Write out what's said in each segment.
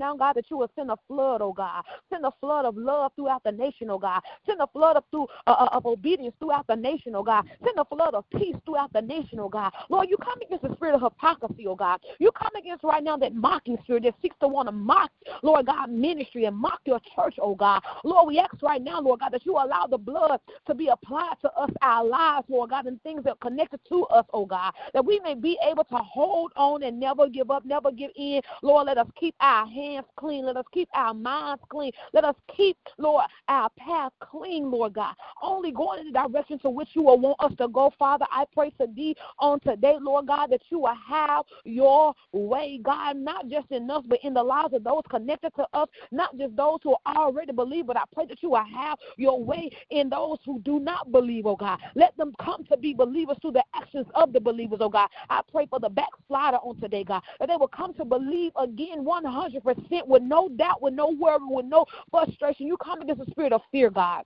Now, God, that you will send a flood, oh God. Send a flood of love throughout the nation, oh God. Send a flood of, through, uh, uh, of obedience throughout the nation, oh God. Send a flood of peace throughout the nation, oh God. Lord, you come against the spirit of hypocrisy, oh God. You come against right now that mocking spirit that seeks to want to mock, Lord God, ministry and mock your church, oh God. Lord, we ask right now, Lord God, that you allow the blood to be applied to us, our lives, Lord God, and things that are connected to us, oh God, that we may be able to hold on and never give up, never give in. Lord, let us keep our hands clean. Let us keep our minds clean. Let us keep, Lord, our path clean, Lord God. Only going in the direction to which you will want us to go, Father. I pray to thee on today, Lord God, that you will have your way, God, not just in us, but in the lives of those connected to us, not just those who already believe, but I pray that you will have your way in those who do not believe, oh God. Let them come to be believers through the actions of the believers, oh God. I pray for the backslider on today, God, that they will come to believe again 100% with no doubt, with no worry, with no frustration. You come against the spirit of fear, God.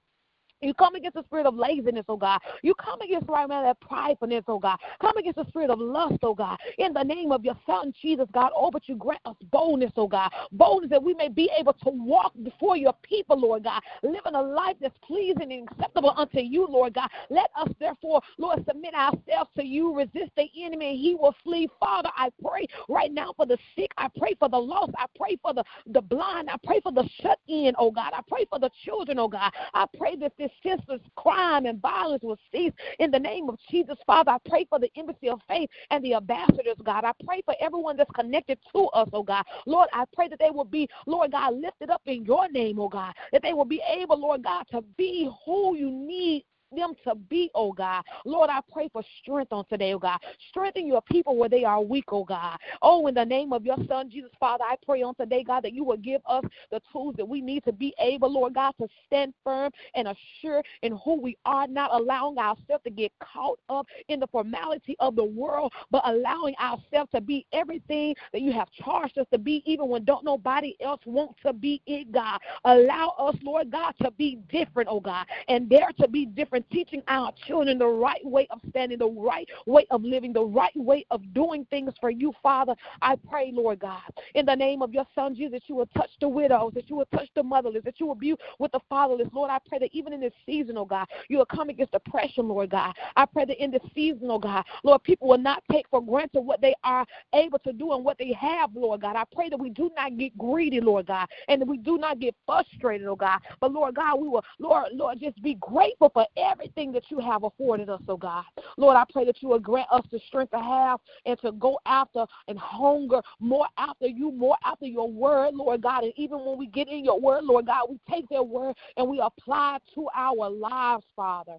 You come against the spirit of laziness, oh God. You come against right now that pridefulness, oh God. Come against the spirit of lust, oh God. In the name of your Son Jesus, God, oh, but you grant us boldness, oh God. Boldness that we may be able to walk before your people, Lord God, living a life that's pleasing and acceptable unto you, Lord God. Let us therefore, Lord, submit ourselves to you, resist the enemy, and he will flee. Father, I pray right now for the sick. I pray for the lost. I pray for the, the blind. I pray for the shut in, oh God. I pray for the children, oh God. I pray that this senseless crime and violence will cease in the name of Jesus. Father, I pray for the embassy of faith and the ambassadors, God. I pray for everyone that's connected to us, oh God. Lord, I pray that they will be, Lord God, lifted up in your name, oh God. That they will be able, Lord God, to be who you need them to be, oh God. Lord, I pray for strength on today, oh God. Strengthen your people where they are weak, oh God. Oh, in the name of your Son, Jesus, Father, I pray on today, God, that you will give us the tools that we need to be able, Lord God, to stand firm and assure in who we are, not allowing ourselves to get caught up in the formality of the world, but allowing ourselves to be everything that you have charged us to be, even when don't nobody else want to be it, God. Allow us, Lord God, to be different, oh God, and dare to be different teaching our children the right way of standing, the right way of living, the right way of doing things for you, Father. I pray, Lord God, in the name of your Son Jesus, that you will touch the widows, that you will touch the motherless, that you will be with the fatherless. Lord, I pray that even in this season, oh God, you will come against depression, Lord God. I pray that in this season, oh God, Lord, people will not take for granted what they are able to do and what they have, Lord God. I pray that we do not get greedy, Lord God, and that we do not get frustrated, oh God. But Lord God, we will, Lord, Lord, just be grateful for everything that you have afforded us, oh God. Lord, I pray that you will grant us the strength to have and to go after and hunger more after you, more after your word, Lord God. And even when we get in your word, Lord God, we take that word and we apply it to our lives, Father.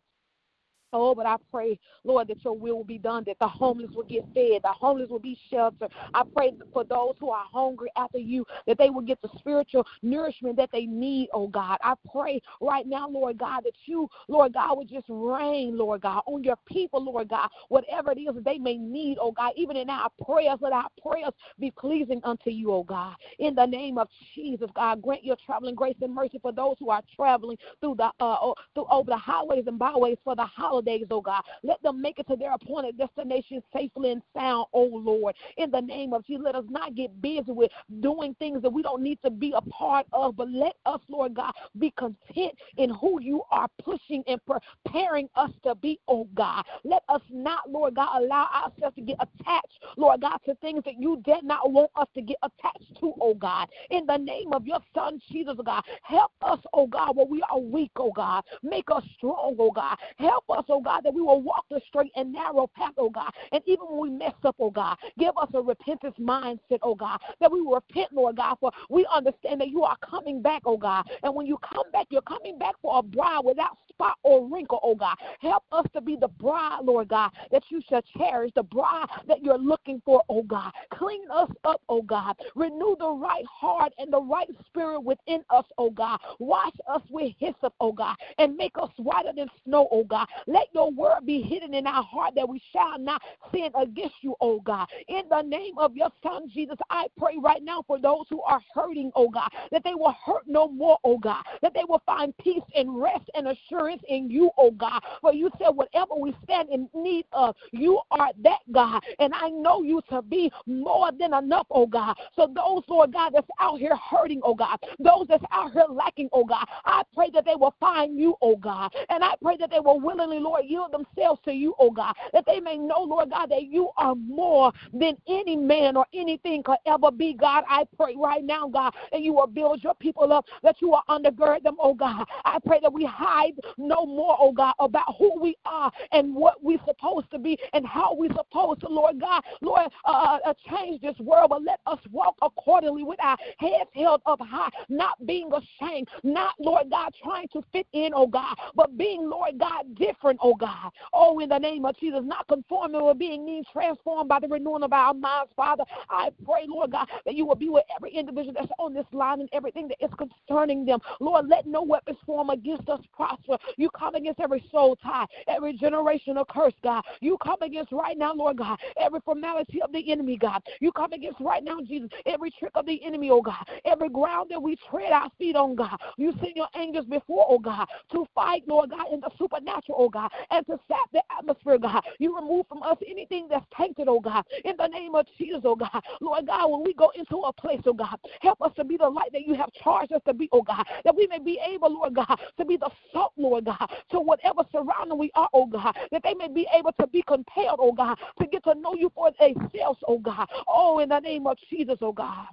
Oh, but I pray, Lord, that your will will be done, that the homeless will get fed, the homeless will be sheltered. I pray for those who are hungry after you, that they will get the spiritual nourishment that they need, oh God. I pray right now, Lord God, that you, Lord God, would just reign, Lord God, on your people, Lord God, whatever it is that they may need, oh God, even in our prayers, let our prayers be pleasing unto you, oh God. In the name of Jesus, God, grant your traveling grace and mercy for those who are traveling through the uh, through over the highways and byways for the holidays days, oh God. Let them make it to their appointed destination safely and sound, oh Lord. In the name of Jesus, let us not get busy with doing things that we don't need to be a part of, but let us, Lord God, be content in who you are pushing and preparing us to be, oh God. Let us not, Lord God, allow ourselves to get attached, Lord God, to things that you did not want us to get attached to, oh God. In the name of your Son, Jesus, oh God, help us, oh God, where we are weak, oh God. Make us strong, oh God. Help us, us, oh God, that we will walk the straight and narrow path, oh God. And even when we mess up, oh God, give us a repentance mindset, oh God, that we will repent, Lord God, for we understand that you are coming back, oh God. And when you come back, you're coming back for a bride without spot or wrinkle, oh God. Help us to be the bride, Lord God, that you shall cherish, the bride that you're looking for, oh God. Clean us up, oh God. Renew the right heart and the right spirit within us, oh God. Wash us with hyssop, oh God, and make us whiter than snow, oh God. Let your word be hidden in our heart that we shall not sin against you, oh God. In the name of your son, Jesus, I pray right now for those who are hurting, oh God, that they will hurt no more, oh God, that they will find peace and rest and assurance in you, oh God. For you said, whatever we stand in need of, you are that God. And I know you to be more than enough, oh God. So those, Lord God, that's out here hurting, oh God, those that's out here lacking, oh God, I pray that they will find you, oh God. And I pray that they will willingly, Lord, yield themselves to you, oh God, that they may know, Lord God, that you are more than any man or anything could ever be, God. I pray right now, God, and you will build your people up, that you will undergird them, oh God. I pray that we hide no more, oh God, about who we are and what we're supposed to be and how we're supposed to, Lord God, Lord, uh, uh, uh, change this world, but let us walk accordingly with our heads held up high, not being ashamed, not, Lord God, trying to fit in, oh God, but being, Lord God, different, oh God. Oh, in the name of Jesus, not conforming with being means transformed by the renewing of our minds, Father. I pray, Lord God, that you will be with every individual that's on this line and everything that is concerning them. Lord, let no weapons form against us prosper. You come against every soul tie, every generational curse, God. You come against right now, Lord God, every formality of the enemy, God. You come against right now, Jesus, every trick of the enemy, oh God. Every ground that we tread our feet on, God. You send your angels before, oh God, to fight, Lord God, in the supernatural, oh God, and to sap the atmosphere, God. You remove from us anything that's tainted, oh God, in the name of Jesus, oh God. Lord God, when we go into a place, oh God, help us to be the light that you have charged us to be, oh God, that we may be able, Lord God, to be the salt, Lord God, to whatever surrounding we are, oh God, that they may be able to be compelled, oh God, to get to know you for themselves, oh God. Oh, in the name of Jesus, oh God.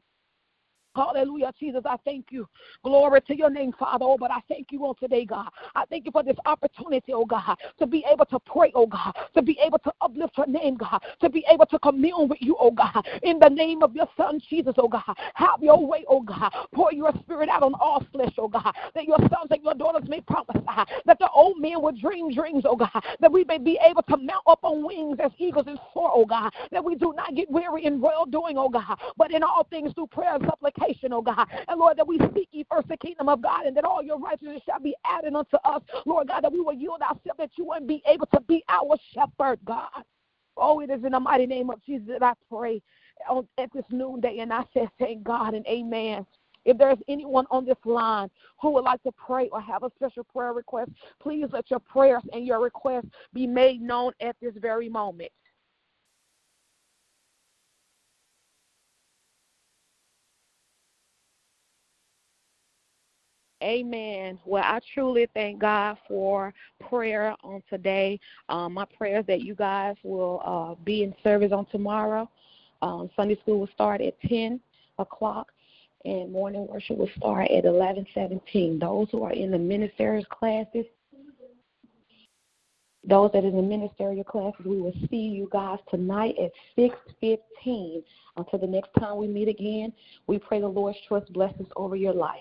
Hallelujah, Jesus. I thank you. Glory to your name, Father. Oh, but I thank you on today, God. I thank you for this opportunity, oh God, to be able to pray, oh God, to be able to uplift your name, God, to be able to commune with you, oh God, in the name of your Son, Jesus, oh God. Have your way, oh God. Pour your spirit out on all flesh, oh God, that your sons and your daughters may prophesy, that the old men will dream dreams, oh God, that we may be able to mount up on wings as eagles and soar, oh God, that we do not get weary in well doing, oh God, but in all things through prayer and supplication oh God. And Lord, that we seek ye first the kingdom of God and that all your righteousness shall be added unto us, Lord God, that we will yield ourselves, that you wouldn't be able to be our shepherd, God. Oh, it is in the mighty name of Jesus that I pray on, at this noonday, and I say, thank God and amen. If there's anyone on this line who would like to pray or have a special prayer request, please let your prayers and your requests be made known at this very moment. Amen. Well, I truly thank God for prayer on today. Um, my prayer is that you guys will uh, be in service on tomorrow. Um, Sunday school will start at 10 o'clock, and morning worship will start at 11:17. Those who are in the ministerial classes, those that are in the ministerial classes, we will see you guys tonight at 6:15. Until the next time we meet again, we pray the Lord's trust blessings over your life.